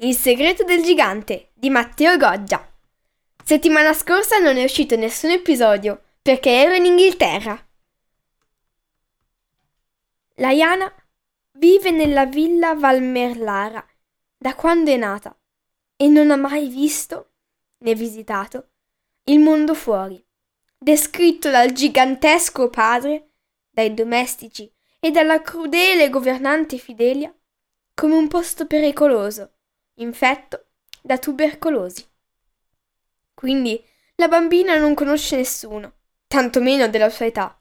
Il segreto del gigante di Matteo Goggia. Settimana scorsa non è uscito nessun episodio perché ero in Inghilterra. La Iana vive nella villa Valmerlara da quando è nata e non ha mai visto né visitato il mondo fuori, descritto dal gigantesco padre, dai domestici e dalla crudele governante Fidelia come un posto pericoloso, infetto da tubercolosi. Quindi la bambina non conosce nessuno, tantomeno della sua età,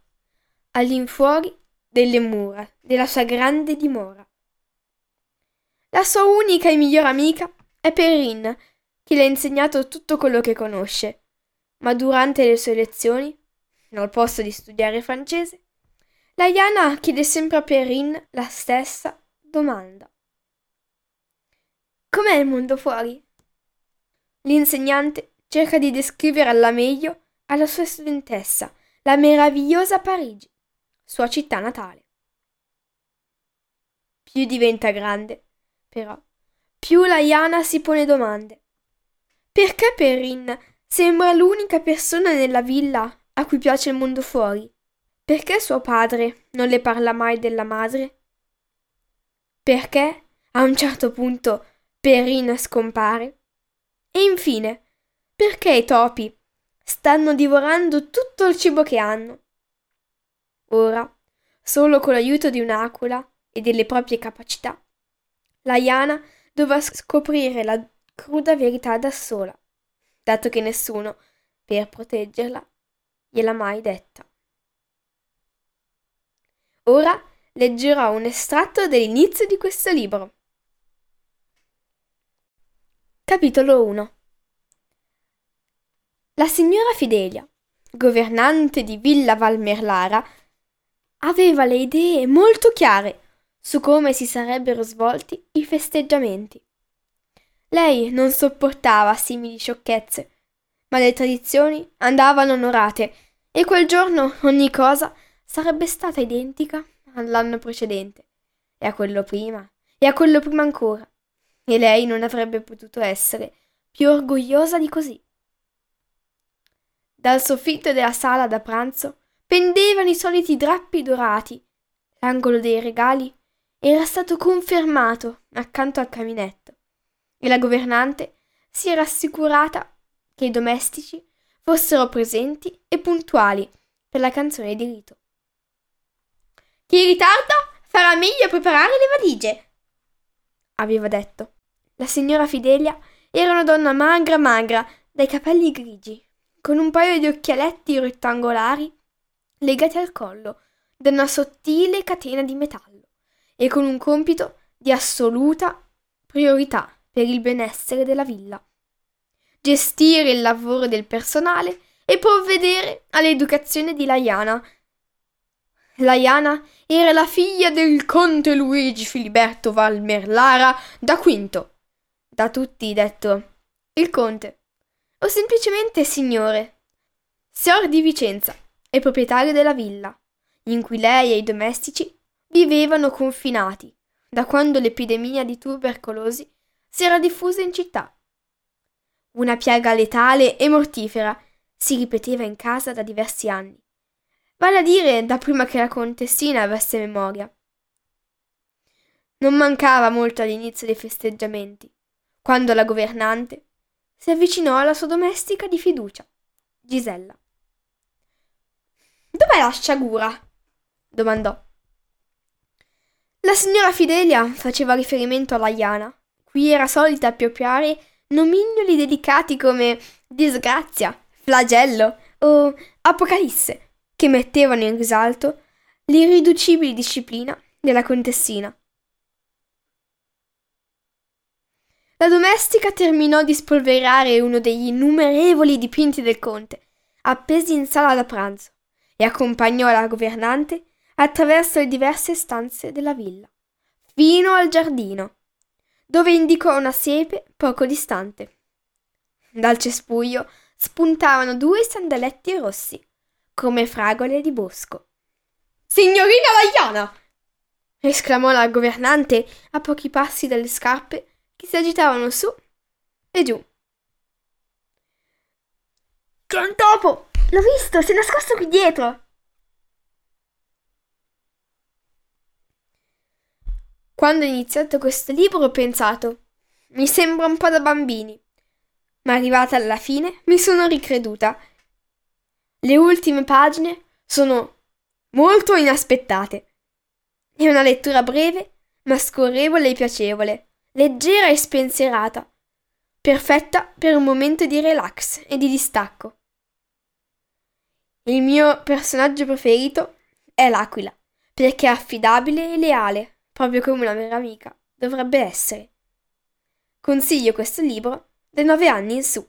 all'infuori delle mura della sua grande dimora. La sua unica e migliore amica è Perrine, che le ha insegnato tutto quello che conosce, ma durante le sue lezioni, al posto di studiare francese, la Iana chiede sempre a Perrine la stessa domanda. Com'è il mondo fuori? L'insegnante cerca di descrivere alla meglio alla sua studentessa la meravigliosa Parigi, sua città natale. Più diventa grande, però, più la Iana si pone domande. Perché Perrin sembra l'unica persona nella villa a cui piace il mondo fuori? Perché suo padre non le parla mai della madre? Perché, a un certo punto, Perrin scompare? E infine, perché i topi stanno divorando tutto il cibo che hanno? Ora, solo con l'aiuto di un'aquila e delle proprie capacità, la Iana dovrà scoprire la cruda verità da sola, dato che nessuno, per proteggerla, gliel'ha mai detta. Ora leggerò un estratto dell'inizio di questo libro. Capitolo 1 La signora Fidelia, governante di Villa Valmerlara, aveva le idee molto chiare su come si sarebbero svolti i festeggiamenti. Lei non sopportava simili sciocchezze, ma le tradizioni andavano onorate e quel giorno ogni cosa sarebbe stata identica all'anno precedente, e a quello prima, e a quello prima ancora, e lei non avrebbe potuto essere più orgogliosa di così. Dal soffitto della sala da pranzo pendevano i soliti drappi dorati, l'angolo dei regali era stato confermato accanto al caminetto, e la governante si era assicurata che i domestici fossero presenti e puntuali per la canzone di rito. Chi ritarda farà meglio a preparare le valigie, aveva detto. La signora Fidelia era una donna magra magra, dai capelli grigi, con un paio di occhialetti rettangolari legati al collo da una sottile catena di metallo e con un compito di assoluta priorità per il benessere della villa. Gestire il lavoro del personale e provvedere all'educazione di Laiana, Laiana era la figlia del conte Luigi Filiberto Valmerlara da Quinto. Da tutti detto il conte, o semplicemente signore. Signor di Vicenza e proprietario della villa, in cui lei e i domestici vivevano confinati da quando l'epidemia di tubercolosi si era diffusa in città. Una piaga letale e mortifera si ripeteva in casa da diversi anni vale a dire da prima che la contessina avesse memoria. Non mancava molto all'inizio dei festeggiamenti, quando la governante si avvicinò alla sua domestica di fiducia, Gisella. Dov'è la sciagura? domandò. La signora Fidelia faceva riferimento alla Iana, cui era solita appioppare nomignoli delicati come disgrazia, flagello o apocalisse, che mettevano in risalto l'irriducibile disciplina della contessina. La domestica terminò di spolverare uno degli innumerevoli dipinti del conte, appesi in sala da pranzo, e accompagnò la governante attraverso le diverse stanze della villa, fino al giardino, dove indicò una siepe poco distante. Dal cespuglio spuntavano due sandaletti rossi, come fragole di bosco. Signorina Vaiana! esclamò la governante a pochi passi dalle scarpe che si agitavano su e giù. C'è un topo! L'ho visto, si è nascosto qui dietro! Quando ho iniziato questo libro ho pensato, mi sembra un po' da bambini, ma arrivata alla fine mi sono ricreduta. Le ultime pagine sono molto inaspettate. È una lettura breve, ma scorrevole e piacevole leggera e spensierata, perfetta per un momento di relax e di distacco. Il mio personaggio preferito è l'aquila, perché è affidabile e leale, proprio come una vera amica dovrebbe essere. Consiglio questo libro dai nove anni in su.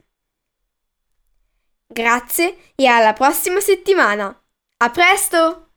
Grazie e alla prossima settimana. A presto!